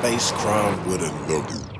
space crowned with a nugget.